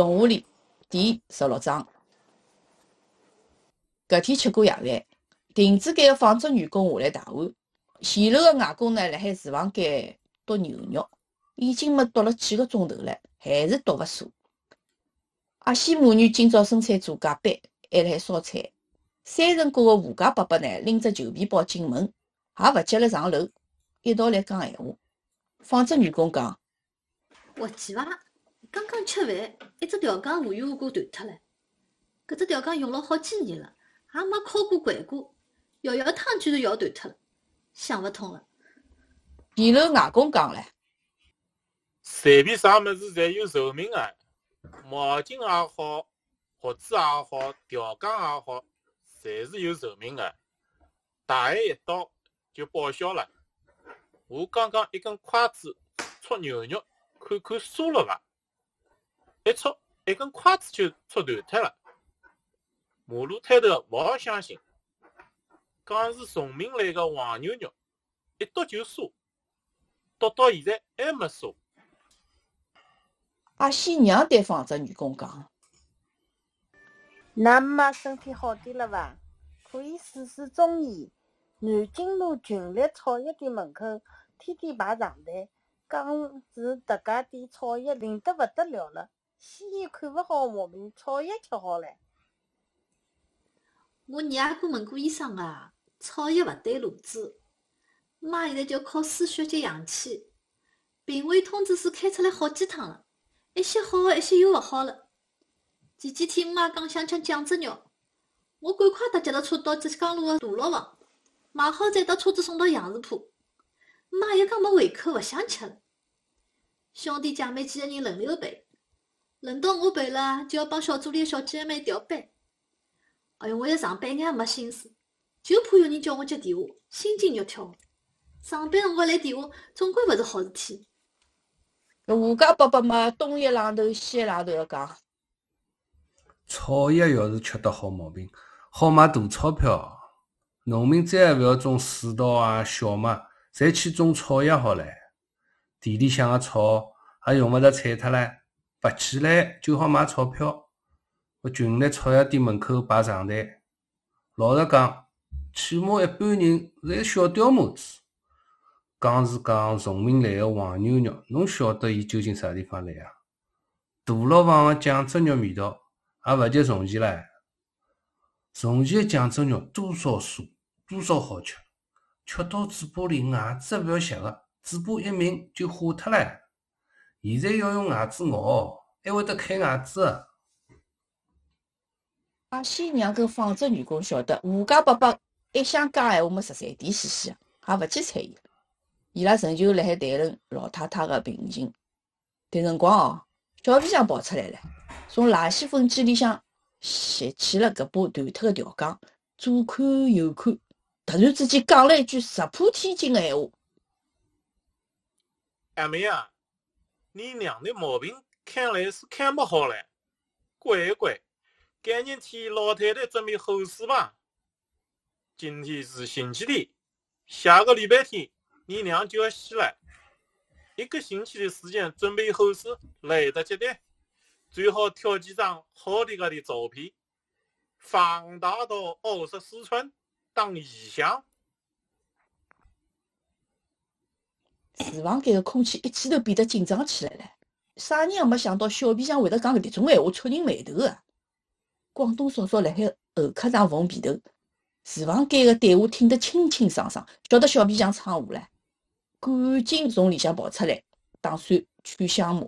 动画里第十六章。搿天吃过夜饭，亭子间个纺织员工下来洗碗，前头个外公呢辣海厨房间剁牛肉，已经没剁了几个钟头了，还是剁勿熟。阿西母女今朝生产组加班，还辣海烧菜。三层角个吴家伯伯呢，拎只旧皮包进门，也勿急了上楼，一道来讲闲话。纺织员工讲：“活计伐？刚刚吃饭，一只吊缸无缘无故断脱了。搿只吊缸用了好几年了，也没敲过、掼过，摇摇汤居然摇断脱了，想勿通了。”前头外公讲唻：“随便啥物事侪有寿命个，毛巾也好，盒子也好，吊缸也好。”侪是有寿命的，大海一到就报销了。我刚刚一根筷子戳牛肉，看看酥了伐？一戳，一根筷子就戳断脱了。马路摊头勿好相信，讲是崇明来的黄牛肉，一剁就酥，剁到现在还没酥。阿西娘对纺织女工讲。㑚妈身体好点了伐？可以试试中医。南京路群力草药店门口天天排长队，讲是特价店草药灵得勿得了了。西医看勿好毛病，草药吃好唻。我二阿哥问过医生个，草药勿对路子。妈现在就靠输血接氧气，病危通知书开出来好几趟了，一些好个，一些又勿好了。前几天妈讲想吃酱汁肉，我赶快搭脚踏车到浙江路个大乐房买好，再搭车子送到杨树浦。妈又讲没胃口，勿想吃了。兄弟姐妹几个人轮流陪，轮到我陪了，就要帮小组里个小姐妹调班。哎哟，我一上班一眼没心思，就怕有人叫我接电话，心惊肉跳。上班辰光来电话，总归勿是好事体。搿吴家伯伯嘛，东一榔头西一榔头要讲。草药要是吃得好毛病，好卖大钞票。农民再也勿要种水稻啊、小麦，侪去种草药好唻。地里向个草也用勿着铲脱唻，拔起来就好卖钞票。搿群力草药店门口排长队，老实讲，起码一半人是小刁模子。讲是讲崇明来个黄牛肉，侬晓得伊究竟啥地方来啊？大牢房个酱汁肉味道。也勿及从前唻，从前酱汁肉多少酥，多少好吃，吃到嘴巴里牙齿也勿要吸个，嘴巴一抿就化脱唻。现在要用牙齿咬，还会得开牙齿个。阿西娘跟纺织员工晓得，吴家伯伯一想讲闲话么，十三点兮兮个，也勿去睬伊。伊拉仍旧辣海谈论老太太个病情。迭辰光哦，小皮匠跑出来了。从垃圾分拣里向拾起了搿把断脱个吊缸，左看右看，突然之间讲了一句石破天惊个闲话：“阿妹啊，你娘的毛病看来是看不好了。乖乖，赶紧替老太太准备后事吧。今天是星期天，下个礼拜天你娘就要死了，一个星期的时间准备后事来得及的。”最好挑几张好的个的照片，放大到二十四寸当遗像。厨房间个空气一记头变得紧张起来了。啥人也没想到小皮匠会得讲搿种闲话戳人眉头个。广东嫂嫂辣海后客上缝被头，厨房间个对话听得清清爽爽，晓得小皮匠闯祸了，赶紧从里向跑出来，打算劝相骂。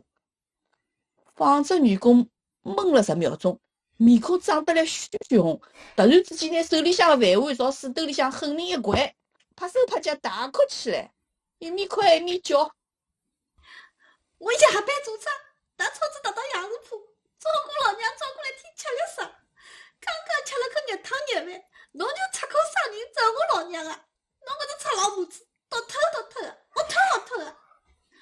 纺织女工懵了十秒钟，面孔涨得来血血红，突然之间拿手里向个饭碗朝水兜里向狠命一掼，拍手拍脚大哭起来，一面哭一面叫：“我夜班做车，踏车子踏到杨树浦，照顾老娘照顾了一天吃力死，刚刚吃了口热汤热饭，侬就出口伤人咒我老娘啊！侬搿只臭老母子，秃头秃头的，龌龊龌龊的！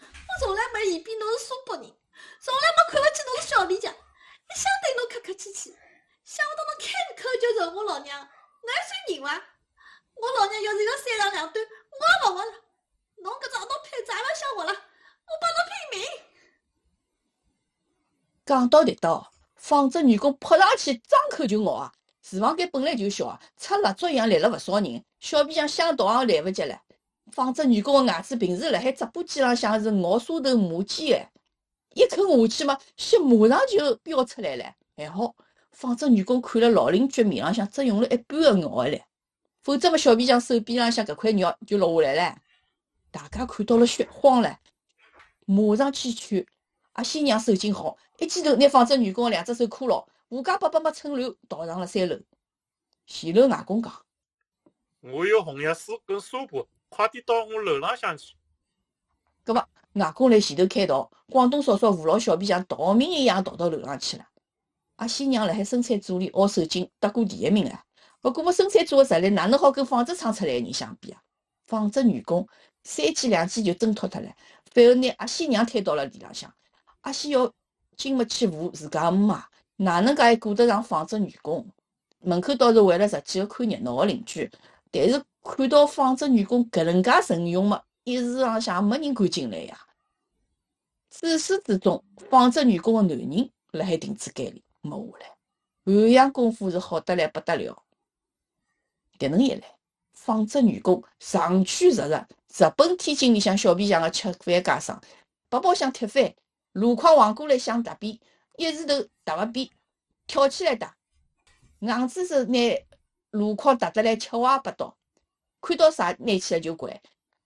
我从来没嫌比侬是苏北人。”从来没看勿起侬是小皮匠，一向对侬客客气气，想不到侬开口就咒我老娘，侬还算人伐？我老娘要是一个三长两短，我也勿活了。侬搿只恶毒胚子也勿想活了，我帮侬拼命！讲到迭搭哦，纺织女工扑上去张口就咬啊！厨房间本来就小啊，插蜡烛一样立了勿少人，小皮匠想逃也来勿及了。纺织女工个牙齿平时辣海直播机浪向是咬沙头磨尖个，一口下去嘛，血马上就飙出来了。还好，纺织女工看了老邻居面浪向只用了一半个咬个唻，否则么小皮匠手臂浪向搿块肉就落下来了。大家看到了血，慌了，马上去劝阿新娘手劲好，一记头拿纺织女工个两只手箍牢，胡家伯伯么趁乱逃上了三楼。前楼外公讲，我有红药水跟纱布，快点到我楼浪向去。葛末外公辣前头开道，广东嫂嫂扶牢小皮匠逃命一样逃到楼上去了。阿新娘辣海生产组里学手劲，得过第一名啊！勿过么生产组个实力哪能好跟纺织厂出来个人相比啊？纺织女工三记两记就挣脱脱了，反而拿阿西娘推到了地浪向。阿西要经勿起扶自家个妈，哪能介还顾得上纺织女工？门口倒是围了十几个看热闹个邻居，但是看到纺织女工搿能介神勇么，一时浪向没人敢进来呀。自始至终，纺织女工个男人辣海亭子间里没下来，汉阳功夫是好得来不得了。迭能一来，纺织员工长驱直入，直奔天津里向小皮匠个吃饭架上，白包想踢翻，箩筐横过来想踏扁，一时头踏勿扁，跳起来踏，硬子是拿箩筐踏得来七歪八倒，看到啥拿起来就掼，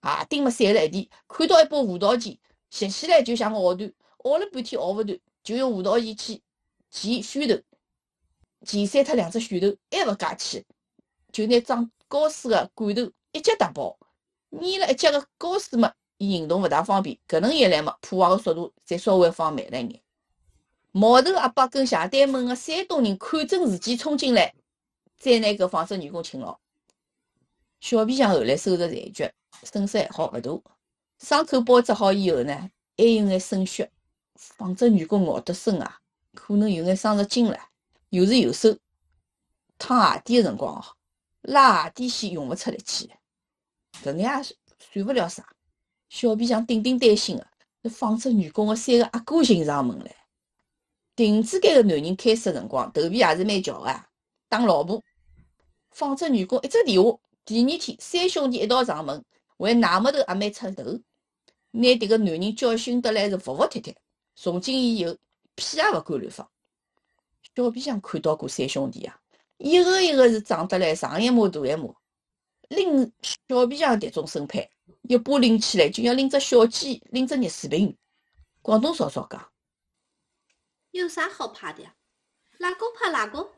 鞋钉么散了一地，看到一把胡桃钳，拾起来就想咬断，咬了半天咬勿断，就用胡桃钳去钳楦头，钳散脱两只楦头，还勿解气，就拿装高水个罐头一脚打爆，捏了一脚个高水么，伊行动勿大方便，搿能一来么，破坏个速度再稍微放慢了一眼。毛头阿伯跟谢丹门个山东人看准时机冲进来，再拿搿纺织员工擒牢。小皮匠后来收拾残局，损失还好勿大，伤口包扎好以后呢，还有眼渗血。纺织员工咬得深啊，可能有眼伤着筋了。有时右手烫鞋底个辰光哦，拉鞋底线用勿出力气，搿眼也算勿了啥。小皮匠顶顶担心个，那纺织员工个三个阿哥寻上门来。亭子间个男人开始辰光，头皮也是蛮翘个，打老婆。纺织员工一只电话，第二天三兄弟一道上门，为奶木头阿妹出头，拿迭个男人教训得来是服服帖帖。从今以后，屁也勿敢乱放。小皮匠看到过三兄弟啊，一个一个是长得来上一码大一码，拎小皮匠迭种身材，一把拎起来就像拎只小鸡，拎只热水瓶。广东嫂嫂讲，有啥好怕的呀？哪个怕哪个？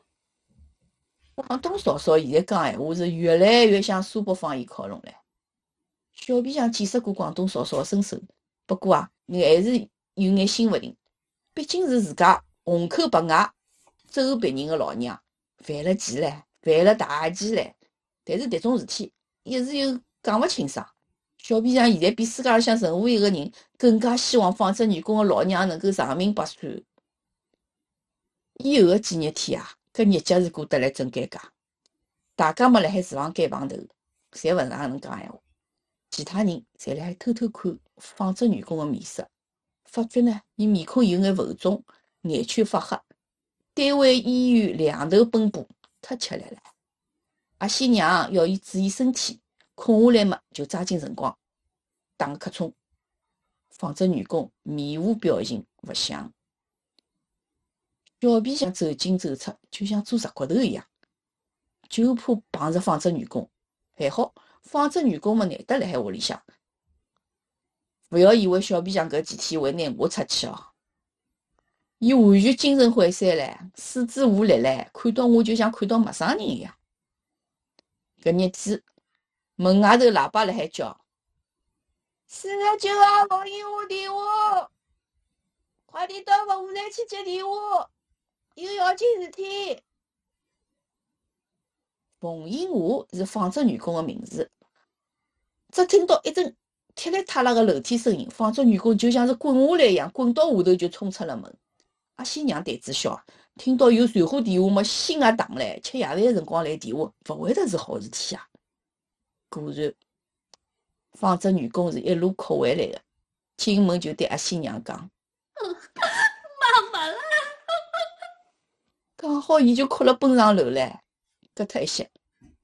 广东嫂嫂现在讲闲话是越来越向苏北方言靠拢了。小皮匠见识过广东嫂嫂个身手，不过啊，还是有眼心勿定。毕竟是自家红口白牙走别人的老娘，犯了忌唻，犯了大忌唻。但是迭种事体一时又讲勿清爽。小皮匠现在比世界浪向任何一个人更加希望纺织女工个老娘能够长命百岁。以后个几日天啊，搿日脚是过得来真尴尬。大家么辣海厨房间碰头，侪勿哪能讲闲话。其他人侪辣海偷偷看纺织女工个面色，发觉呢，伊面孔有眼浮肿，眼圈发黑，单位医院两头奔波，太吃力了。阿西娘要伊注意身体，空下来么就抓紧辰光打个瞌冲。纺织员工面无表情，勿响。小皮匠走进走出，就像做石骨头一样，就怕碰着纺织女工。还好，纺织女工么难得辣海屋里向，勿要以为小皮匠搿几天会拿我出气哦。伊完全精神涣散唻，四肢无力唻，看到我就像看到陌生人一样。搿日子，门外头喇叭辣海叫：“四月九号冯英华电话，快点到服务站去接电话。”有要紧事体。冯英华是纺织员工个名字。只听到一阵踢里踏拉个楼梯声音，纺织员工就像是滚下来一样，滚到下头就冲出了门。阿新娘胆子小，听到有传呼电话么，心也荡唻。吃夜饭个辰光来电话，勿会得是好事体啊。果然，纺织女工是一路哭回来的，进门就对阿新娘讲：“妈妈啦！”好伊就哭了奔上楼来，搿脱一歇，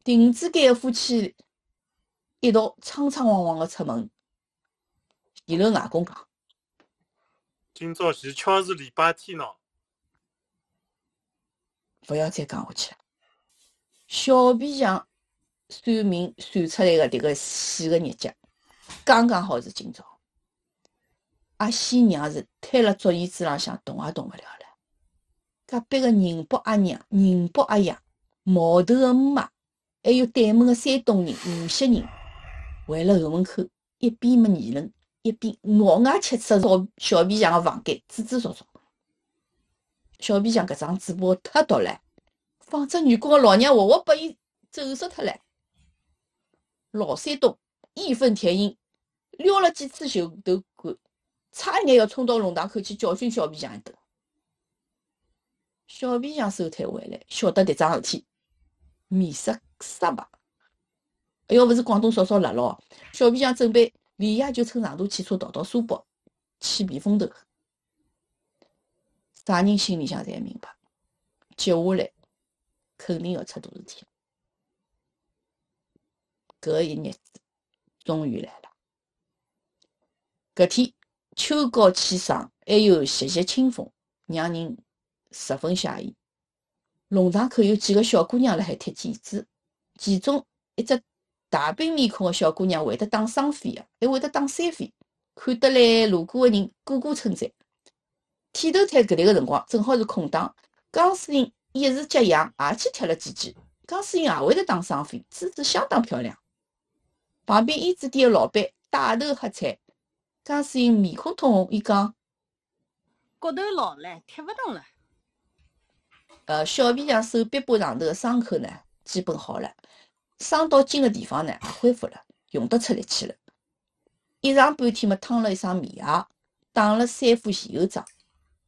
亭子间个夫妻一道仓仓皇皇个出门。前头外公讲，今朝前巧是礼拜天喏，勿要再讲下去了。小皮匠算命算出来个迭个死个日脚，刚刚好是今朝。阿仙娘是瘫辣竹椅子浪向动也动勿了了。隔壁个宁波阿娘、宁波阿爷、毛头个姆妈，还有对门个山东人、无锡人，围辣后门口一边么议论，一边咬牙切齿朝小皮匠个房间指指戳戳。小皮匠搿张嘴巴太毒了，放只女工个老娘活活拨伊揍死脱了。老山东义愤填膺，撩了几次袖头管。差一眼要冲到龙堂口去教训小皮匠一顿，小皮匠收摊回来，晓得迭桩事体，面色煞白。要勿是广东嫂嫂辣牢，小皮匠准备连夜就乘长途汽车逃到苏北去避风头。啥人心里向侪明白，接下来肯定要出大事体。搿一日子终于来了，搿天。秋高气爽，还有习习清风，让人十分惬意。龙塘口有几个小姑娘辣海踢毽子，其中一只大饼面孔个小姑娘会得打双飞个，还会得打三飞，看得来路过个人个个称赞。剃头摊搿搭个辰光正好是空档，江诗莹一时接痒，也去踢了几记。江诗莹也会得打双飞，姿势相当漂亮。旁边胭脂店个老板带头喝彩。江诗莹面孔通红，伊讲：“骨头老了，踢勿动了。”呃，小皮匠手臂膊上头个伤口呢，基本好了，伤到筋个地方呢，也恢复了，用得出力气了。一上半天嘛，烫了一双棉鞋，打了三副前后装，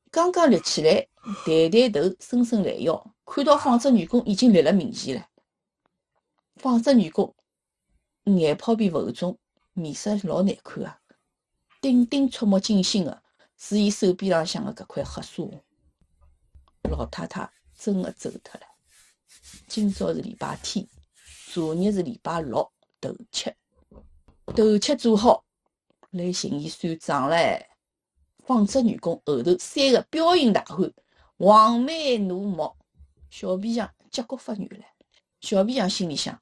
刚刚立起来，抬抬头，伸伸懒腰，看到纺织女工已经立辣面前了。纺织女工眼泡皮浮肿，面色老难看啊。顶顶触目惊心的是伊手臂浪向的搿块黑纱。老太太真的走脱了。今朝是礼拜天，昨日是礼拜六，头七。头七做好，来寻伊算账嘞。纺织女工后头三个彪形大汉，黄眉怒目，小皮匠结骨发软了。小皮匠心里想：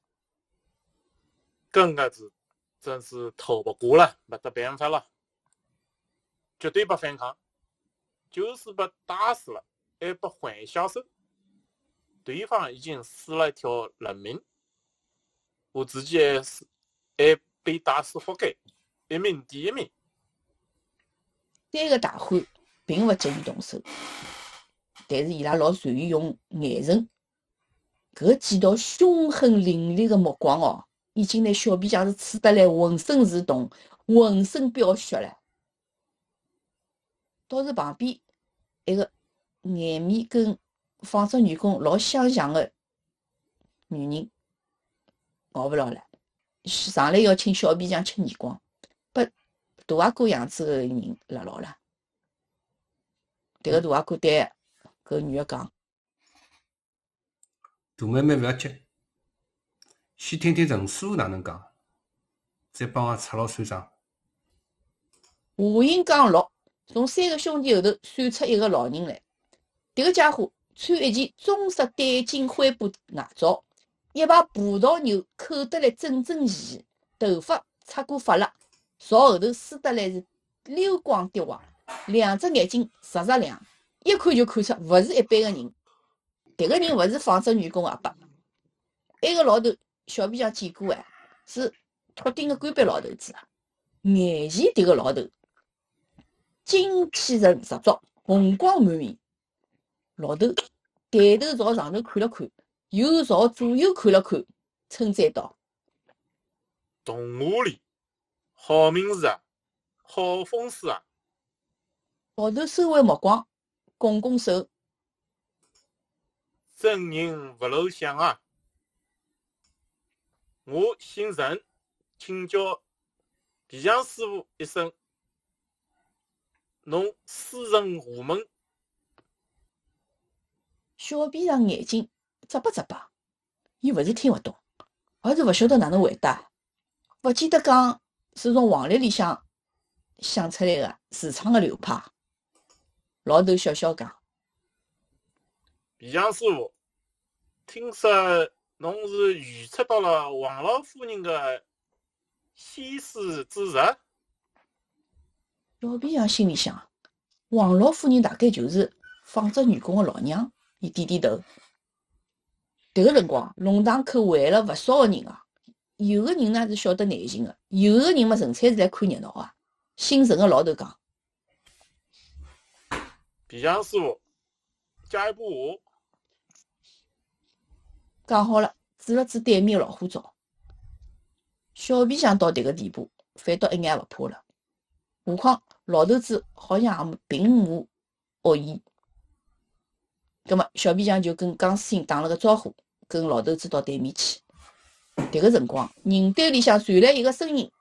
搿个子真是逃不过了，没得办法了。绝对不反抗，就是被打死了，还不还下手。对方已经死了一条人命，我自己还是还被打死活该，一命抵一命。三个大汉并不急于动手，但是伊拉老善于用眼神。搿几道凶狠凌厉的目光哦，已经拿小皮匠是刺得来浑身是洞，浑身飙血了。倒是旁边一个颜面跟纺织女工老相像的女人，熬勿牢了，上来要请小皮匠吃耳光，把大阿哥样子的人勒牢了。迭个大阿哥对搿女的讲：“大妹妹勿要急，先听听陈师傅哪能讲，再帮我拆牢算账。”话音刚落。从三个兄弟后头闪出一个老人来，迭个家伙穿一件棕色带金灰布外罩，一排葡萄牛扣得来整整齐齐，头发擦过发蜡，朝后头梳得来是溜光滴滑，两只眼睛直直亮，一看就看出勿是一般个人。迭个人勿是纺织女工阿伯，埃个老头小皮匠见过哎，是秃顶个干瘪老头子。眼前迭个老头。精气神十足，红光满面。老头抬头朝上头看了看，又朝左右看了看，称赞道：“童话里，好名字啊，好风水啊！”老头收回目光，拱拱手：“真人不露相啊！我姓陈，请教皮匠师傅一声。”侬师承何门？小皮匠眼睛眨巴眨巴，伊勿是听勿懂，而是勿晓得哪能回答。勿记得讲是从黄历里向想出来个自创个流派。老头笑笑讲。皮匠师傅，听说侬是预测到了王老夫人的先死之日？老皮匠心里想，王老夫人大概就是纺织女工的老娘。伊点点头。迭个辰光，弄堂口围了勿少个人啊。有个人呢是晓得内情个，有个人嘛纯粹是来看热闹啊。姓陈个老头讲：“皮匠师傅，加一把话。”讲好了，指了指对面个老虎灶。小皮匠到迭个地步，反倒一眼勿怕了。何况老头子好像也并无恶意。葛末小皮匠就跟钢丝琴打了个招呼，跟老头子到对面去。迭个辰光，人堆里向传来一个声音：“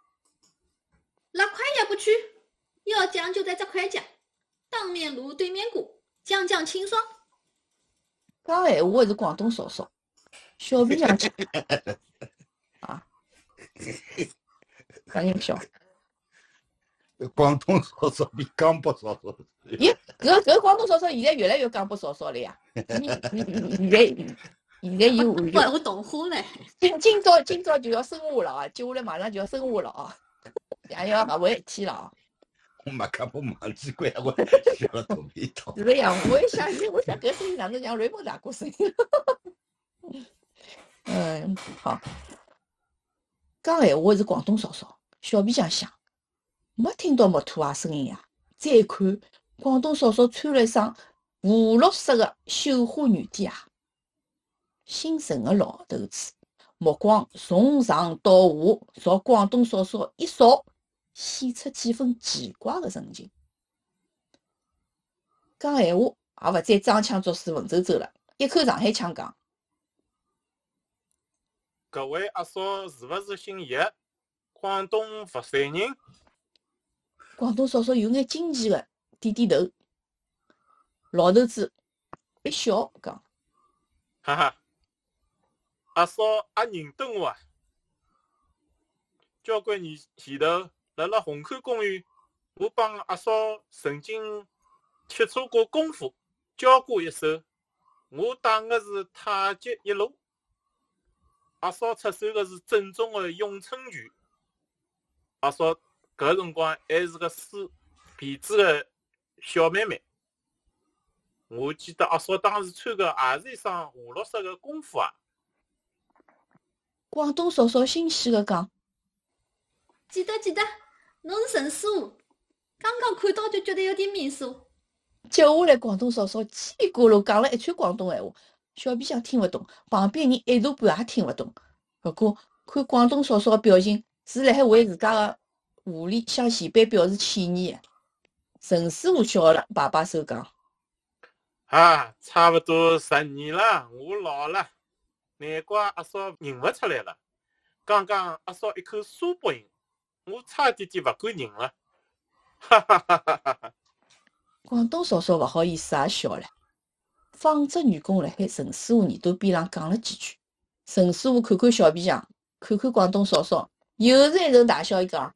拉快也不去，要讲就在这块讲，当面锣对面鼓，讲讲清爽。”讲闲话的是广东嫂嫂，小皮匠讲 啊，赶紧笑。广东嫂嫂比江北嫂嫂。咦，搿搿广东嫂嫂现在越来越江北嫂嫂了呀！现在现在有我我同化唻。今今朝今朝就要升华了啊！接下来马上就要升华了啊！也要勿会一天了啊！我马卡不忘记关，我笑了肚皮痛。是呀，我一想，我想搿声音哪能像雷蒙大哥声音？嗯，好。讲闲话是广东嫂嫂，小皮匠响。没听到木兔啊声音呀！再一看，广东嫂嫂穿了一双湖绿色的绣花女底鞋。姓陈的老头子目光从上到下朝广东嫂嫂一扫，显出几分奇怪的神情。讲闲话也勿再装腔作势、文绉绉了，一口上海腔讲：“各位阿嫂是勿是姓叶？广东佛山人？”广东嫂嫂有眼惊奇的点点头，老头子一笑讲：“哈哈，阿嫂还认得我啊？交关年前头，辣辣虹口公园，我帮阿嫂曾经切磋过功夫，教过一手。我打的是太极一路，阿嫂出手的是正宗的咏春拳。阿嫂。”搿辰光还是个书皮子个小妹妹，我记得阿嫂当时穿个也是一双湖绿色的功夫鞋。广东嫂嫂欣喜地讲：“记得记得，侬是陈师傅，刚刚看到就觉得有点面熟。”接下来，广东嫂嫂叽里咕噜讲了一串广东闲话，小皮匠听勿懂，旁边人一大半也听勿懂。不过看广东嫂嫂个表情，是辣海为自家的。狐狸向前辈表示歉意，陈师傅笑了，摆摆手讲：“啊，差不多十年了，我老了，难怪阿嫂认勿出来了。刚刚阿嫂一口苏北音，我差一点点勿敢认了。”哈哈哈哈哈哈！广东嫂嫂勿好意思也笑了。纺织女工辣海陈师傅耳朵边上讲了几句，陈师傅看看小皮匠，看看广东嫂嫂，又是一阵大笑，伊讲。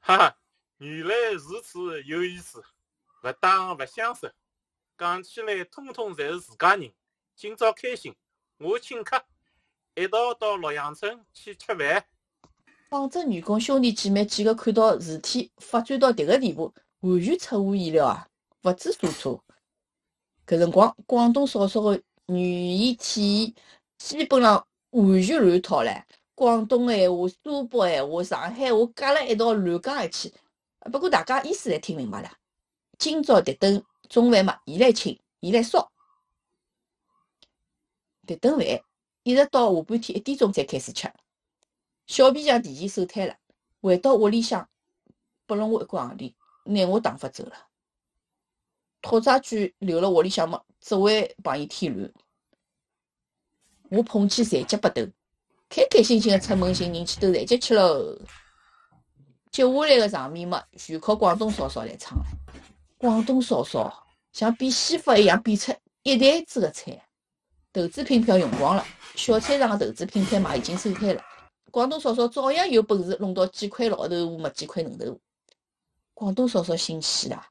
哈哈，原来如此有意思，勿打勿相识，讲起来通通侪是自家人。今朝开心，我请客，一道到洛阳村去吃饭。纺织女工兄弟姐妹几个看到事体发展到迭个地步，完全出乎意料啊，勿知所措。搿辰光，广东少数的语言体系基本上完全乱套唻。广东闲话、苏北闲话、上海话夹辣一道乱讲一气，不过大家意思侪听明白了。今朝迭顿中饭嘛，伊来请，伊来烧。迭顿饭一直到下半天一点钟才开始吃。小皮匠提前收摊了，回到屋里向，拨了我一管行钿，拿我打发走了。拓展卷留辣屋里向么，只会帮伊添乱。我捧起残疾巴头。开开心心的出门寻人去兜残疾去喽！接下来的场面嘛，全靠广东嫂嫂来撑了。广东嫂嫂像变戏法一样变出一袋子个菜，投资品票用光了，小菜场个投资品摊卖已经收摊了。广东嫂嫂照样有本事弄到几块老豆腐没几块嫩豆腐。广东嫂嫂心细啦，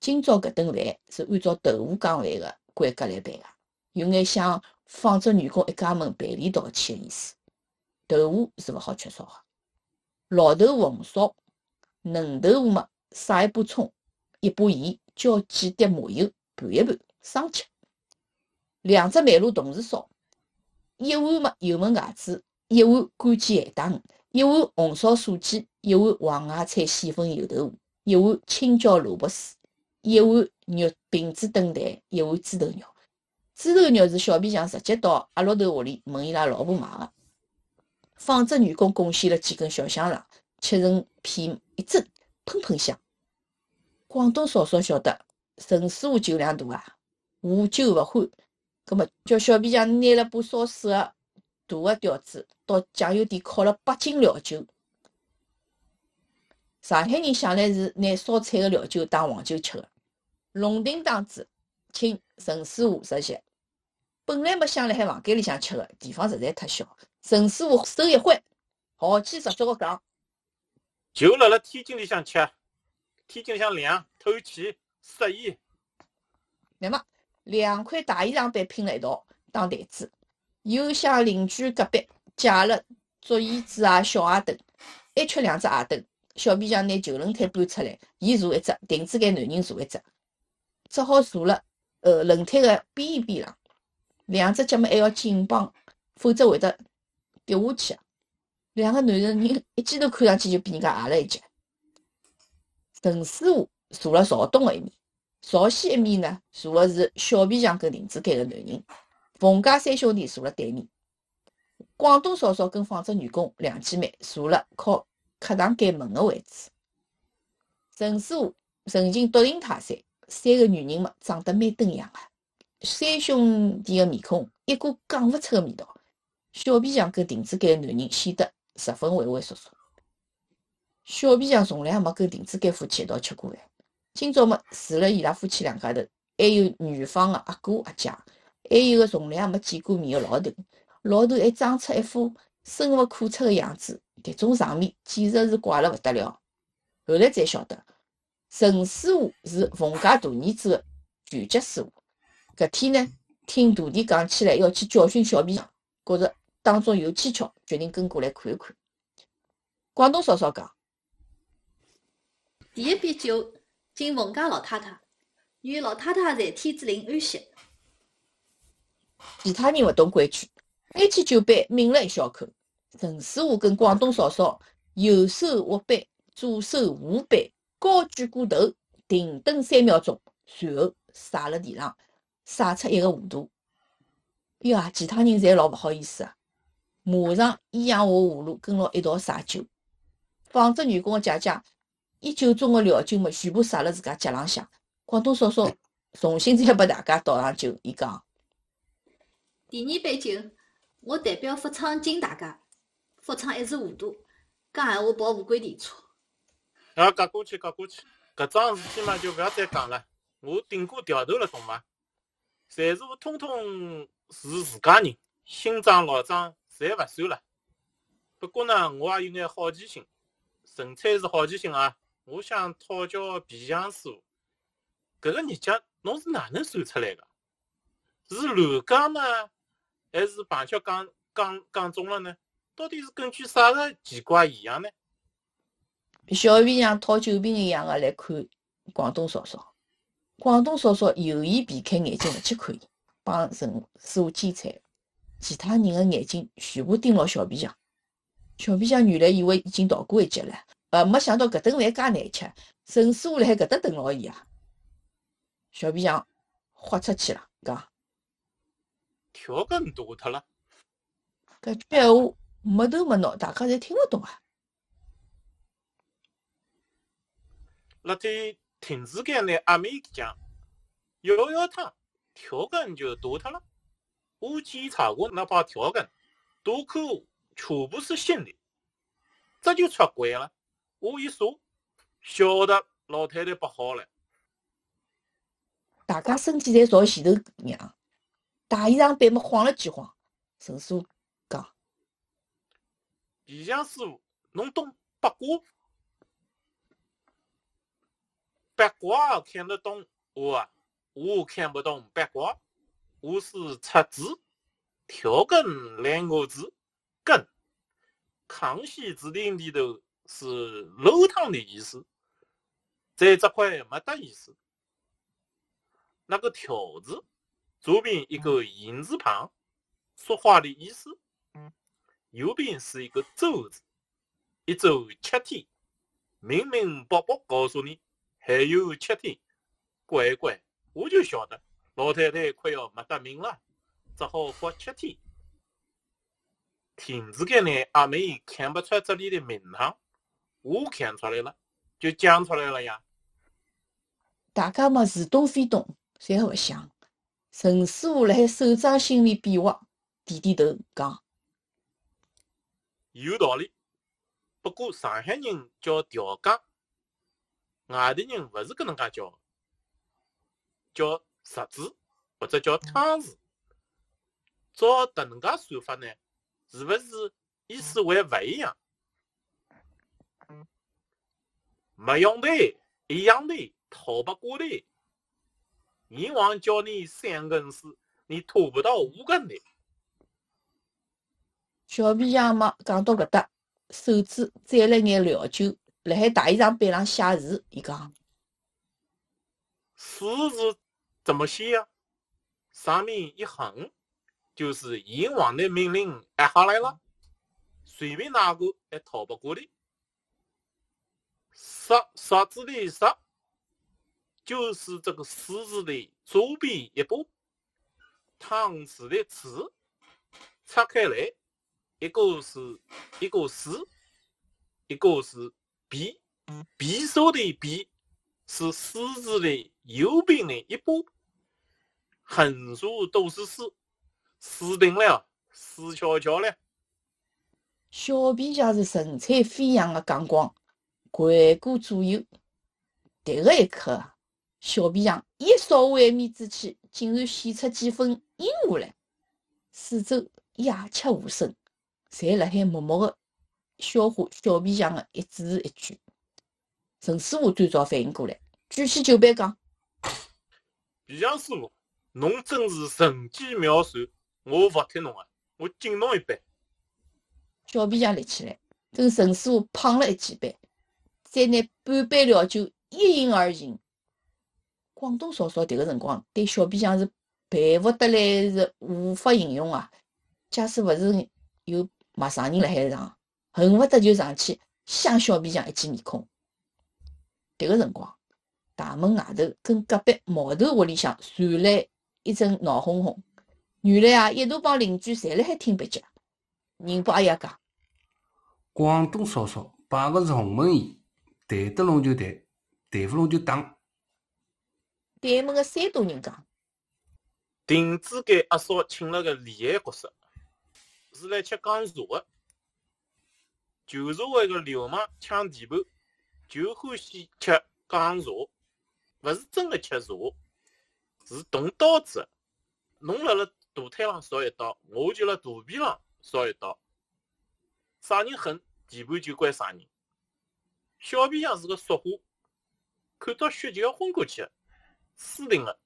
今朝搿顿饭是按照豆腐讲饭个规格来办个，有眼像纺织员工一家门赔礼道歉个意思。豆腐是勿好缺少个，老豆腐红烧，嫩豆腐嘛，撒一把葱，一把盐，浇几滴麻油，拌一拌，生吃。两只煤炉同时烧，一碗嘛油焖茄子，一碗干煎咸带鱼，一碗红烧素鸡，一碗黄芽菜细粉油豆腐，一碗青椒萝卜丝，一碗肉饼子炖蛋，一碗猪头肉。猪头肉是小皮匠直接到阿老头屋里问伊拉老婆买的。纺织员工贡献了几根小香肠，切成片一蒸，喷喷香。广东嫂嫂晓得陈师傅酒量大啊，无酒不欢。葛末叫小皮匠拿了把烧水个大个吊子，到酱油店烤了八斤料酒。上海人向来是拿烧菜个料酒当黄酒吃个。龙庭当子请陈师傅食席，本来没想辣海房间里向吃个，地方实在太小。陈师傅手一挥，豪气十足个讲：“就辣辣天津里向吃，天津里向凉，透气，适宜。那么两块大衣裳被拼辣一道当台子，又向邻居隔壁借了竹椅子啊、小矮凳，还缺两只矮凳。小皮匠拿旧轮胎搬出来，伊坐一只，亭子间男人坐一只，只好坐了呃轮胎个边沿边浪。两只脚嘛还要紧绑，否则会得。”跌下去，两个男人人一记头看上去就比人家矮了一截。陈师傅坐了朝东的一面，朝西一面呢坐的是小皮匠跟林子间的男人。冯家三兄弟坐了对面，广东嫂嫂跟纺织女工两姐妹坐了靠客堂间门的位置。陈师傅曾经独行泰山，三个女人嘛长得蛮登样的，三兄弟的面孔一股讲不出的味道。小皮匠跟亭子间的男人显得十分畏畏缩缩。小皮匠从来也没跟亭子间夫妻一道吃过饭。今朝么除了伊拉夫妻两家头，还有女方的阿哥阿姐，还有个从来也没见过面的老头。老头还装出一副生无可测的样子，迭种场面简直是怪了不得了。后来才晓得，陈师傅是冯家大儿子的拳击师傅。搿天呢，听徒弟讲起来要去教训小皮匠，觉着。当中有蹊跷，决定跟过来看一看。广东嫂嫂讲：“第一杯酒敬冯家老太太，愿老太太在天之灵安息。”其他人勿懂规矩，拿起酒杯抿了一小口。陈师傅跟广东嫂嫂右手握杯，左手扶杯，高举过头，停顿三秒钟，随后洒了地上，洒出一个弧度。呀，其他人侪老勿好意思啊！马上咿呀我葫芦跟牢一道洒酒，纺织员工的姐姐一酒盅的料酒嘛，全部洒了自家脚浪向。广东嫂嫂重新再拨大家倒上酒，伊讲：第二杯酒，我代表福昌敬大家，福昌一时糊涂，讲闲话跑乌龟田车。啊，隔过去，隔过去，搿桩事体嘛，就勿要再讲了。我顶过调头了，懂伐？财主通通是自家人，新账老账。侪勿算了。不过呢，我也有眼好奇心，纯粹是好奇心啊！我想讨教皮匠师傅，搿个日脚侬是哪能算出来的？是乱讲呢，还是碰巧讲讲讲中了呢？到底是根据啥个奇怪现象呢？小皮匠讨酒瓶一样的来看广东嫂嫂，广东嫂嫂有意避开眼睛勿去看伊，帮陈师傅煎菜。其他人的眼睛全部盯牢小皮匠，小皮匠原来以为已经逃过一劫了，呃，没想到搿顿饭介难吃，陈师傅辣海搿搭等牢伊啊！小皮匠豁出去了，讲调羹大脱了，搿句闲话没头没脑，大家侪听勿懂啊！辣盖亭子间呢，阿妹讲摇摇汤，调羹就大脱了。我检查过那把调羹，大口全部是新的，这就出轨了。我一说，晓得老太太不好了。大家身体侪朝前头仰，大衣裳被么晃了几晃。陈叔讲：“皮匠师傅，侬懂八卦？八卦看得懂我啊？我看不懂八卦。我是出字，条根两个字，根。康熙字典里头是漏汤的意思，在这块没得意思。那个条字左边一个言字旁，说话的意思；右边是一个周字，一周七天，明明白白告诉你还有七天。乖乖，我就晓得老太太快要没得命了，只好活七天。亭子间呢，阿妹看不出这里的名堂，我看出来了，就讲出来了呀。大家么似懂非懂，侪勿想。陈师傅辣海手掌心里比划，点点头讲：“有道理。不过上海人叫调羹，外地人勿是搿能介叫，叫十字或者叫汤匙。照迭能介算法呢，是勿是意思会勿一样？没用的，一样的，逃不过的。阎王叫你三根丝，你拖不到五根的。小皮匠嘛，讲到搿搭，手指沾了眼料酒，辣海大衣裳背上写字。伊讲：“字是怎么写呀？上面一横，就是阎王的命令按下来了，随便哪个也逃不过的。十十字的十，就是这个十字的左边一步，汤匙的匙拆开来，一个是一个四，一个是匕，匕首的匕是十字的右边的一步，横竖都是四，死定了，死翘翘了。小皮匠是神采飞扬的讲光，环顾左右。迭个一刻啊，小皮匠一扫碗面之气，竟然显出几分阴下来。四周鸦雀无声，侪辣海默默的消化小皮匠的一字一句。陈师傅最早反应过来，举起酒杯讲：“皮匠师傅，侬真是神机妙算，我服帖侬啊！我敬侬一杯。”小皮匠立起来，跟陈师傅碰了一记杯，再拿半杯料酒一饮而尽。广东嫂嫂迭个辰光对小皮匠是佩服得来是无法形容啊！假使勿是有陌生人辣海场，恨不得就上去香小皮匠一记面孔。迭个辰光，大门外头跟隔壁毛头屋里向传来一阵闹哄哄，原来啊，一大帮邻居侪辣海听别节。宁波阿爷讲：“广东嫂嫂摆个是鸿门宴，谈得拢就谈，谈勿拢就打。对门个山东人讲，亭子间阿嫂请了个厉害角色，是来吃讲茶个。旧社会个流氓抢地盘，就欢喜吃讲茶，勿是真个吃茶，是动刀子。侬辣辣大腿上扫一刀，我就辣肚皮上扫一刀。啥人狠，地盘就归啥人。小皮匠是个俗货，看到血就要昏过去的，死定了。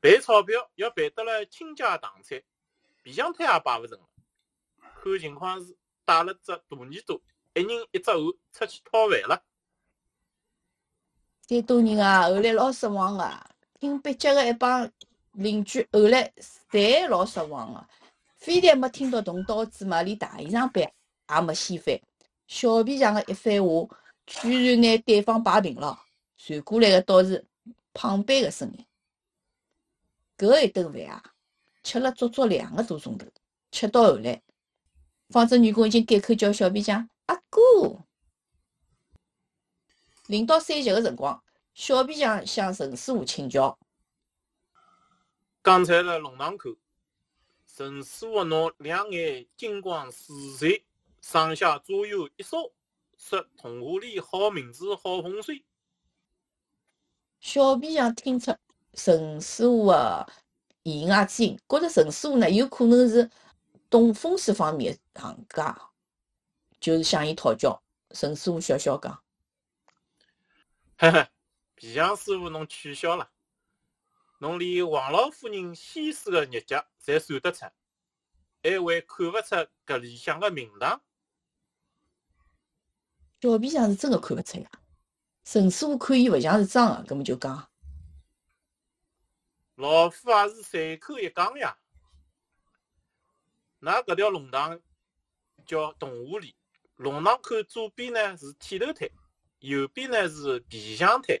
赔钞票要赔得了倾家荡产，皮匠摊也摆勿成了。看情况是带了只大耳朵，一人一只碗出去讨饭了。山东人啊，后来老失望个，听别节个一帮邻居后来侪老失望个，非但没听到动刀子嘛，连大衣裳板也没掀翻。小皮匠个一番话，居然拿对方摆平了。传过来个倒是胖板个声音。搿一顿饭啊，吃了足足两个多钟头，吃到后来，纺织员工已经改口叫小皮匠阿哥。临到散席个辰光，小皮匠向陈师傅请教。刚才辣弄堂口，陈师傅拿两眼金光四射，上下左右一扫，说童话里好名字好风水。小皮匠听出陈师傅的意外之音，觉着陈师傅呢有可能是懂风水方面的行家，就是向伊讨教。陈师傅笑笑讲。嘿嘿，皮匠师傅侬取消了，侬连王老夫人先生个日脚侪算得出，还会看勿出搿里向个名堂？小皮匠是真个看勿出呀。陈师傅看伊勿像是装个，搿么就讲，老夫也是随口一讲呀。㑚搿条龙塘叫动物里，龙塘口左边呢是剃头摊，右边呢是皮匠摊。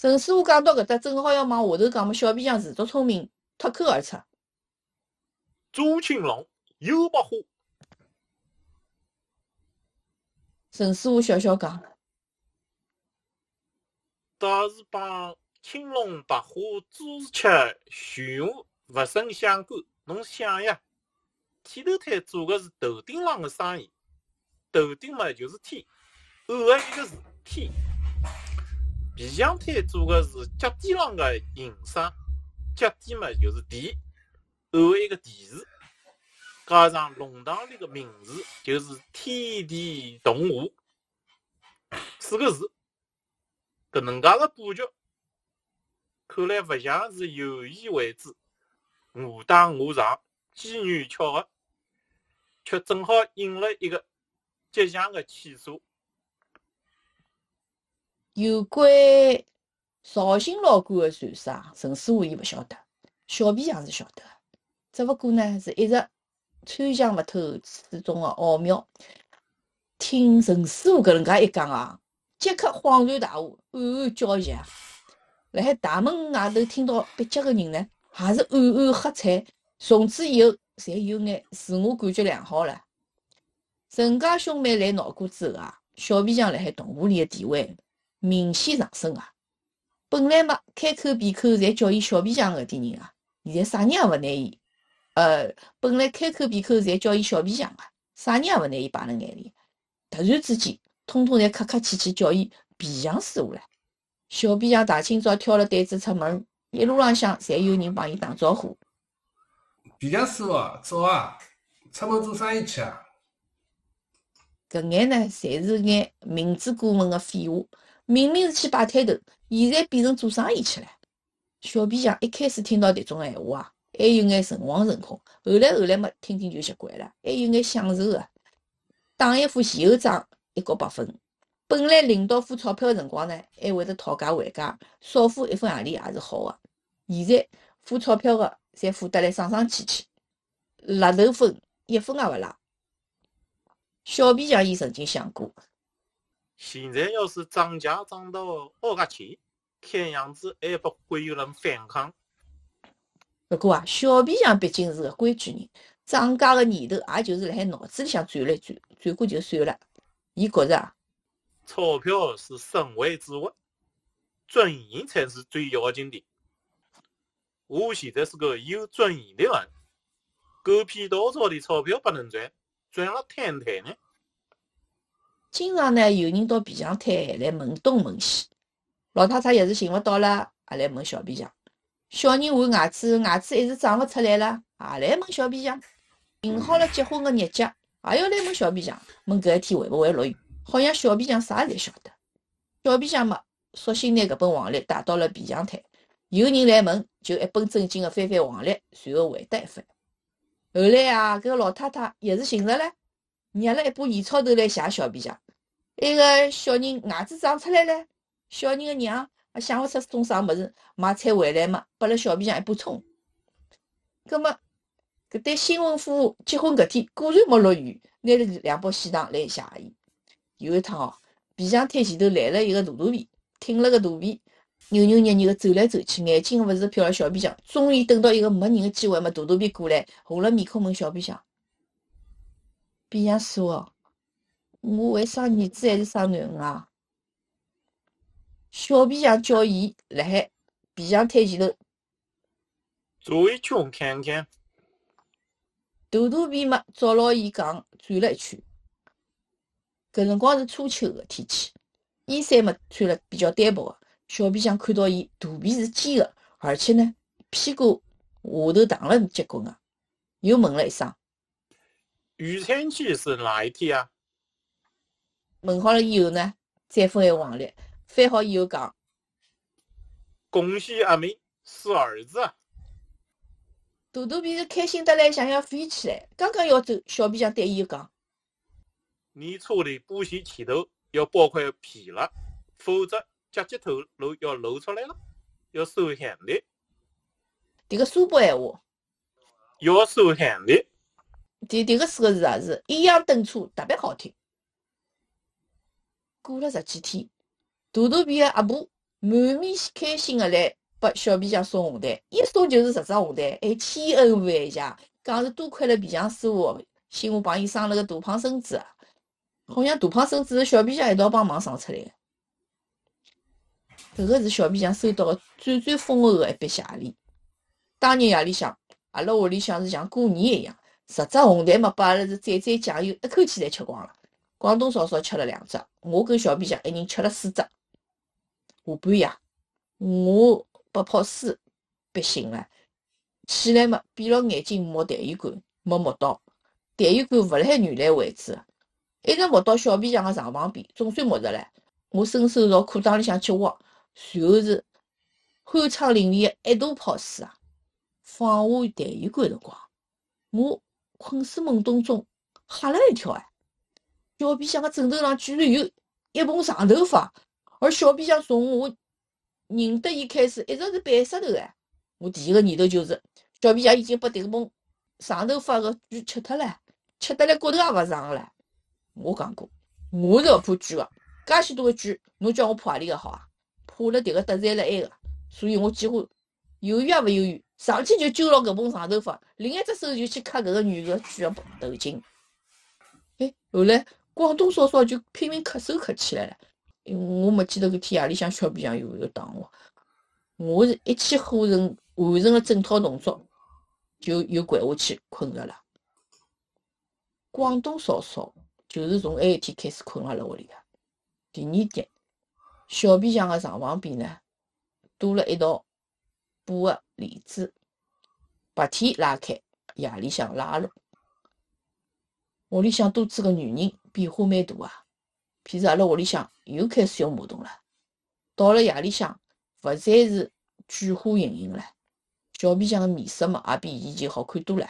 陈师傅讲到搿搭，正好要往下头讲么，小皮匠自作聪明脱口而出。朱青龙又白花，陈师傅笑笑讲，倒是帮青龙白虎朱雀玄武勿甚相干。侬想呀，剃头摊做的是头顶上的生意，头顶嘛就是天，后个一个是天。皮匠摊做个是脚底上个营生，脚底嘛就是地，后一个地字，加上龙塘里个名字就是天地同物四个字。搿能介个布局，看来勿像是有意为之，我打我上，机缘巧合，却正好应了一个吉祥个气数。有关绍兴老倌个传说，陈师傅伊勿晓得，小皮匠是晓得个。只勿过呢，是一直参详勿透此中个奥妙。听陈师傅搿能介一讲啊，即刻恍然大悟，暗暗叫急啊！辣海大门外头听到笔迹个人呢，也是暗暗喝彩。从此以后，侪有眼自我感觉良好了。陈家兄妹来闹过之后啊，小皮匠辣海动物里个地位明显上升啊！本来嘛，开口闭口侪叫伊小皮匠搿点人啊，现在啥人也勿拿伊，呃，本来开口闭口侪叫伊小皮匠啊，啥人也勿拿伊摆辣眼里。突然之间，通通侪客客气气叫伊皮匠师傅了。小皮匠大清早挑了担子出门，一路浪向侪有人帮伊打招呼。皮匠师傅早啊，出门做生意去啊？搿眼呢，侪是眼明知故问个废话。明明是去摆摊头，现在变成做生意去了。小皮匠一开始听到迭种闲话啊，还有眼诚惶诚恐。后来后来嘛，听听就习惯了，还有眼享受个。打一副前后仗一角八分。本来领导付钞票个辰光呢，还会得讨价还价，少付一分洋钿也是好个。现在付钞票个，侪付得来生生气气，辣头分一分也勿拉。小皮匠伊曾经想过，现在要是涨价涨到凹价钱，看样子还不会有人反抗。不过啊，小皮匠毕竟是个规矩人，涨价的念头也就是辣海脑子里向转来转，转过就算了。伊觉着啊，钞票是身外之物，尊严才是最要紧的。我现在是个有尊严的人，狗屁倒灶的钞票不能赚，赚了摊摊呢。经常呢有人到皮匠摊来问东问西，老太太要是寻勿到了，也来问小皮匠。小人换牙齿，牙齿一时长勿出来了，也来问小皮匠。定好了结婚个日脚，也要来问小皮匠，问搿一天会勿会落雨。好像小皮匠啥侪晓得。小皮匠嘛，索性拿搿本黄历带到了皮匠摊。有人来问，就一本正经个翻翻黄历，随后回答一番。后来啊，搿老太太一时寻着了，捏了一把盐草头来谢小皮匠。埃个小人牙齿长出来了，小人个娘也想勿出种啥物事，买菜回来嘛，拨了小皮匠一把葱。葛末搿对新婚夫妇结婚搿天果然没落雨，拿了两包喜糖来谢伊。有一趟哦，皮匠摊前头来了一个大肚皮，挺了个肚皮，扭扭捏捏个走来走去，眼睛勿是瞟了小皮匠。终于等到一个没人个机会嘛，大肚皮过来，红了面孔问小皮匠：“皮匠师傅，我会生儿子还是生囡恩啊？”小皮匠叫伊辣海皮匠摊前头转一圈看看，大肚皮嘛，照牢伊讲转了一圈。搿辰光是初秋个天气，衣衫嘛穿了比较单薄个，小皮匠看到伊肚皮是尖个，而且呢屁股下头荡了结棍个，又问了一声。雨天气是哪一天啊？问好了以后呢，再分一黄历，翻好以后讲，恭喜阿妹是儿子啊！肚肚皮是开心得来，想要飞起来。刚刚要走，小皮匠对伊讲：“你车的保险前头要包块皮了，否则脚趾头露要露出来了，要收行李。迭个苏北闲话，要收行李。迭迭个四个字啊，是抑扬顿挫，特别好听。过了十几天，大肚皮个阿婆满面开心个来拨小皮匠送红蛋，一送就是十只红蛋，还千恩万谢，讲是多亏了皮匠师傅，辛苦帮伊生了个大胖孙子。好像大胖孙子是小皮匠一道帮忙生出来个。搿个是小皮匠收到个最最丰厚个一笔谢礼。当日夜里向，阿拉屋里向是像过年一样，十只红蛋嘛，把阿拉是蘸蘸酱油，一口气侪吃光了。广东嫂嫂吃了两只，我跟小皮匠一人吃了四只。下半夜，我被泡水憋醒了，起来嘛，闭牢眼睛摸痰盂管，没摸到，痰盂管勿辣海原来位置，一直摸到小皮匠个床旁边，总算摸着了。我伸手朝裤裆里向去挖，随后是酣畅淋漓个一大泡水啊！放下痰盂管辰光，我困睡懵懂中吓了一跳哎！小皮箱个枕头上居然有一蓬长头发，而小皮箱从我认得伊开始一直是白舌头哎！我第一个念头就是小皮箱已经把迭个蓬长头发个猪吃脱了，吃得来骨头也勿长了。我讲过，我是勿怕猪个，介许多个猪，侬叫我怕何里个好啊？怕了迭个得罪了埃个，所以我几乎犹豫也勿犹豫，上去就揪牢搿蓬长头发，另一只手就去磕搿个女个猪个头颈。哎，后来。广东嫂嫂就拼命咳嗽咳起来了，因为我没记得搿天夜里向小皮匠有没有打我，我是一气呵成完成了整套动作，就又掼下去困着了。广东嫂嫂就是从埃一天开始困辣辣屋里个。第二天，小皮匠个床旁边呢多了一道布个帘子，白天拉开，夜里向拉拢。屋里向多住个女人。变化蛮大啊！譬如阿拉屋里向又开始用马桶了，到了夜里向，勿再是菊花盈盈了。小皮匠个面色嘛，也比以前好看多了。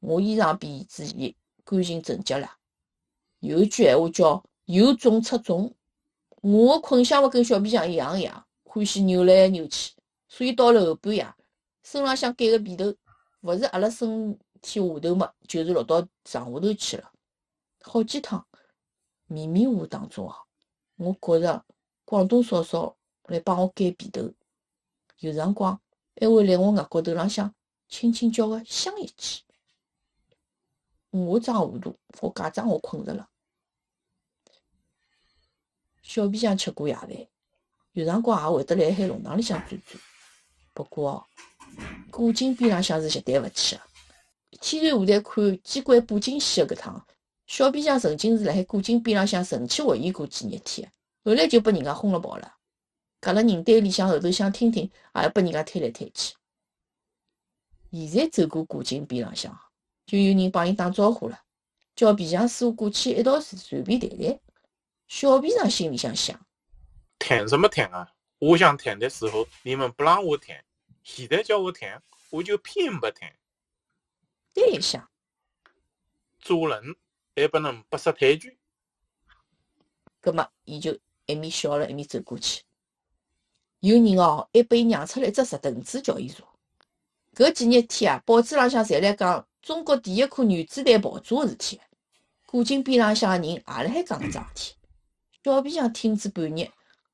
我衣裳比之前干净整洁了。有一句闲话叫“有重出重”，我个困相勿跟小皮匠一样一样，欢喜扭来扭去，所以到了后半夜，身浪向盖个被头，勿是阿拉身体下头嘛，就是落到床下头去了。好几趟，迷迷糊糊当中啊，我觉着广东嫂嫂来帮我盖被头，有辰光还会来我额角头浪向轻轻叫个香一记。我装糊涂，我假装我困着了。小皮匠吃过夜饭，有辰光也会得来海弄堂里向转转。不过古井边浪向是绝对勿去个。天然舞台看机关布景戏个搿趟。小皮匠曾经是辣海古井边浪向神气活现过几日天，后来就被人家轰了跑了。隔了人堆里向后头想听听，也要被人家推来推去。现在走过古井边浪向，就有人帮伊打招呼了，叫皮匠师傅过去一道随便谈谈。小皮匠心里向想：谈什么谈啊？我想谈的时候你们不让我谈，现在叫我谈，我就偏不谈。再一想，做人。还不能不识抬举。葛末，伊就一面笑了，一面走过去。有人哦，还拨伊让出来一只石凳子叫伊坐。搿几日天啊，报纸浪向侪辣讲中国第一颗原子弹爆炸个事体。古井边浪向个人也辣海讲搿桩事体。小皮匠听之半日，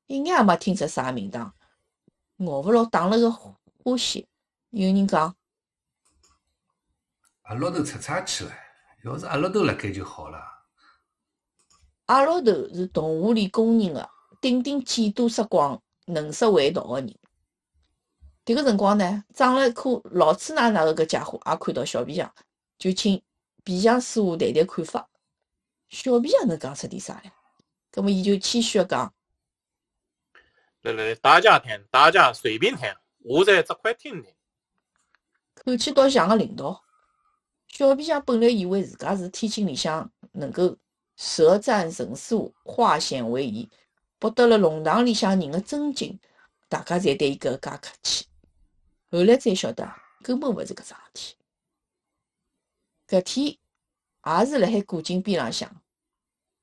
一眼也没听出啥名堂，熬勿牢打了个花梢。有人讲，阿老头出差去了。要是阿拉头辣盖就好了。阿老头是动物里公认的顶顶见多识广、能说会道的人。迭个辰光呢，长了一颗老粗奶奶个搿家伙也看到小皮匠，就请皮匠师傅谈谈看法。小皮匠能讲出点啥来？葛末伊就谦虚个讲：来来来，大家谈，大家随便谈，我在这块听听。口气倒像个领导。小皮匠本来以为自家是天津里向能够舌战神速、化险为夷，博得了弄堂里向人的尊敬，大家侪对伊搿介客气。后来才晓得，根本勿是搿桩事体。搿天也是辣海古井边浪向，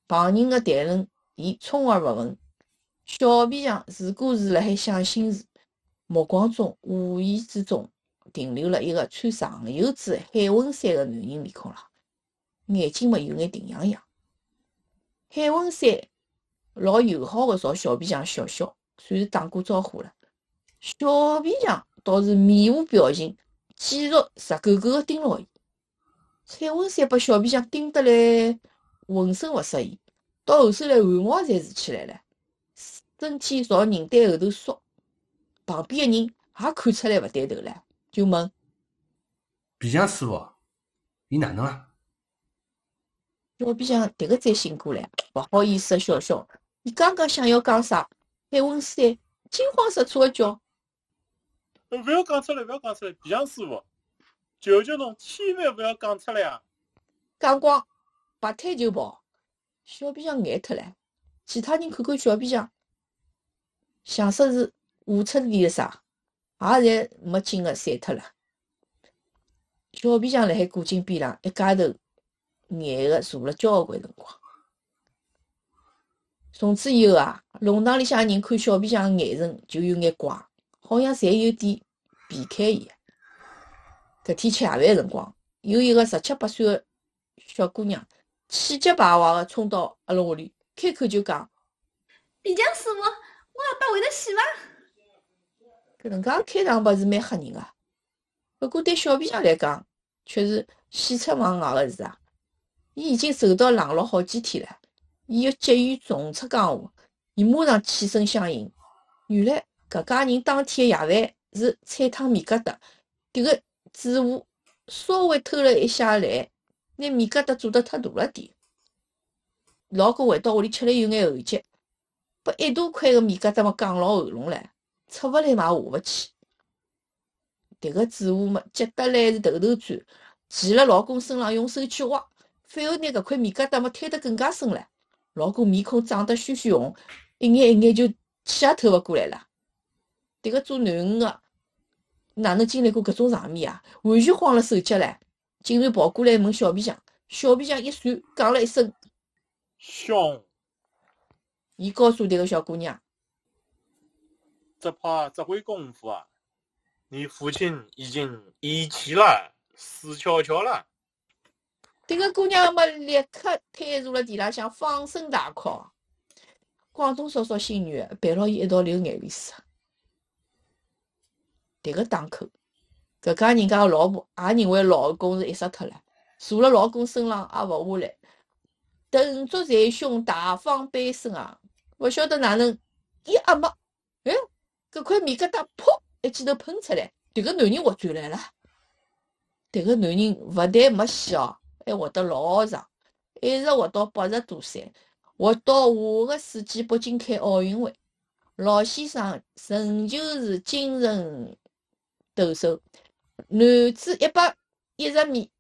旁人的谈论，伊充耳勿闻。小皮匠如果是辣海想心事，目光中无意之中停留了一个穿长袖子海文衫的男人面孔浪，眼睛么有眼定洋洋。海文衫老友好的朝小皮匠笑笑，算是打过招呼了。小皮匠倒是面无表情，继续直勾勾地盯牢伊。海文衫把小皮匠盯得来浑身勿适意，到后首来汗毛侪竖起来了，身体朝人堆后头缩。旁边的人也看出来勿对头了，就问：皮匠师傅，伊哪能了？小皮匠迭个才醒过来，勿好意思地笑笑。伊刚刚想要讲啥，海文山惊慌失措地叫。勿要讲出来，勿要讲出来，皮匠师傅，求求侬千万勿要讲出来啊！讲光，拔腿就跑。小皮匠呆脱了，其他人看看小皮匠，想说是吓出点啥，也侪没劲个散脱了。小皮匠辣海古井边浪一家头眼个坐了交关辰光。从此以后啊，弄堂里向人看小皮匠个眼神就有眼怪，好像侪有点避开伊。搿天吃夜饭辰光，有一个十七八岁个小姑娘气急败坏个冲到阿拉屋里，开口就讲：皮匠师傅，我阿爸会得洗伐？搿能介开场白是蛮吓人个，不过对小皮匠来讲，却是喜出望外个事啊！伊已经受到冷落好几天了，伊要急于重出江湖，伊马上起身相迎。原来搿家人当天个夜饭是菜汤面疙瘩，迭个主妇稍微偷了一下懒，拿面疙瘩做得太大了点。老公回到屋里吃了有眼后急，把一大块个面疙瘩么讲牢喉咙唻，出勿来嘛下勿去。迭个主妇么急得来是头头转，骑辣老公身浪用手去挖，反而拿搿块面疙瘩嘛推得更加深了。老公面孔涨得血血红，一眼一眼就气也透勿过来了。迭个做囡恩个哪能经历过搿种场面啊？完全慌了手脚唻，竟然跑过来问小皮匠。小皮匠一算，讲了一声凶，伊告诉迭个小姑娘，只怕这回功夫啊，你父亲已经遗弃了，死翘翘了。迭个姑娘么立刻瘫坐辣地浪向，放声大哭。广东嫂嫂心软，陪牢伊一道流眼泪水。迭个档口，搿家人家个老婆也认为老公是一杀脱了，坐辣老公身浪也勿下来，顿足捶胸，大放悲声啊！勿晓得哪能，伊阿妈，哎，搿块面疙瘩噗一记头喷出来，迭个男人活转来了。迭个男人勿但没死哦，还活得老长，一直活到八十多岁，活到下个世纪北京开奥运会。老先生仍旧是精神抖擞。男子一百一十米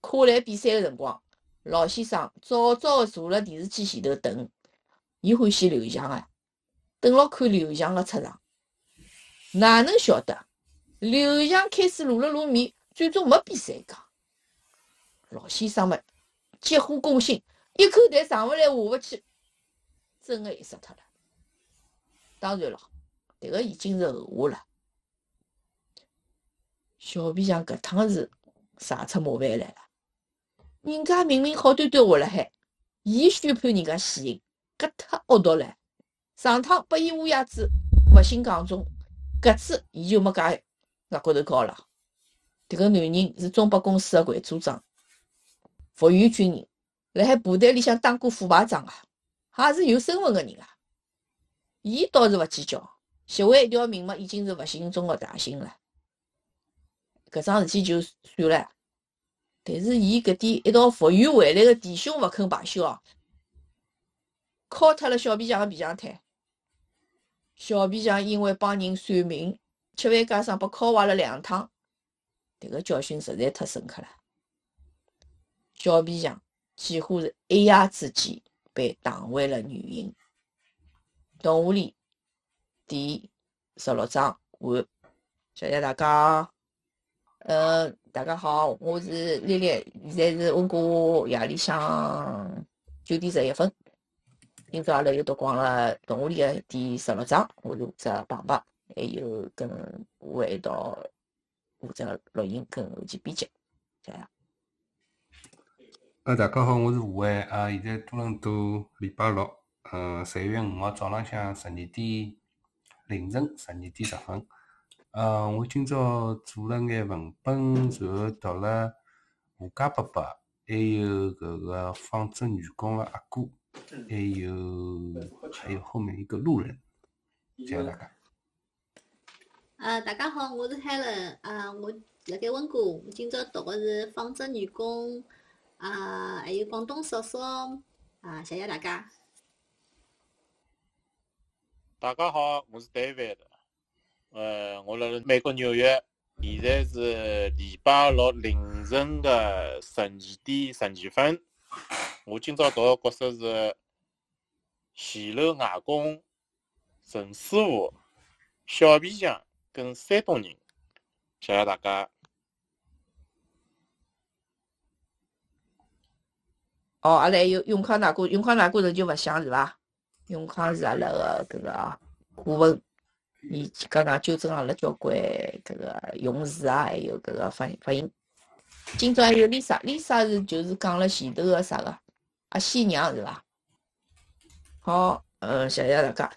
跨栏比赛个辰光，老先生早早个坐辣电视机前头等。伊欢喜刘翔啊，等牢看刘翔个出场。哪能晓得刘翔开始露了露面，最终没比赛讲。老先生们急火攻心，一口痰上勿来下勿去，真个一死脱了。当然了，迭个已经是后话了。小皮匠搿趟是惹出麻烦来了。人家明明好端端活辣海，伊宣判人家死刑，搿太恶毒了。上趟拨伊乌鸦子，勿幸讲中，搿次伊就没介额高头高了。迭个男人是中北公司的会组长，服员军人，辣海部队里向当过副排长啊，也是有身份个人啊。伊倒是勿计较，拾回一条命嘛，已经是勿幸中的大幸了。搿桩事体就算了，但是伊搿点一道服役回来的弟兄勿肯罢休哦，敲脱了小皮匠的皮匠腿。小皮匠因为帮人算命，吃饭加上被敲坏了两趟，迭个教训实在太深刻了。小皮匠几乎是一夜之间被打回了原形。动画里第十六章完，谢谢大家。呃，大家好，我是丽丽，现在是温哥夜里向九点十一分。今朝阿拉又读光了动物里的第十六章，我是负责旁白，还有跟我一道负责录音跟后期编辑，这样。呃，大家好，我是吴伟啊，现在多伦多礼拜六，嗯，十一月五号早浪向十二点凌晨十二点十分。呃，我今朝做了眼文本，然后读了吴家伯伯，还有搿个纺织女工的阿哥，还有还有后面一个路人，这样大家。呃，大家好，我是 Helen，啊，我辣盖温哥，我今朝读的是纺织女工，啊，还有广东嫂嫂，啊，谢谢大家。大家好，我是 David。呃，我辣辣美国纽约，现在是礼拜六凌晨的十二点十二分。我今朝读的角色是前楼外公陈师傅、小皮匠跟山东人。谢谢大家。哦，阿拉还有永康大哥，永康大哥人就勿响是伐？永康是阿拉个搿个啊顾问，伊刚刚纠正阿拉交关搿个用词啊，还有搿个发发音。今朝还有 Lisa，Lisa 是就是讲了前头个啥个阿仙娘是伐？好，嗯，谢谢大家。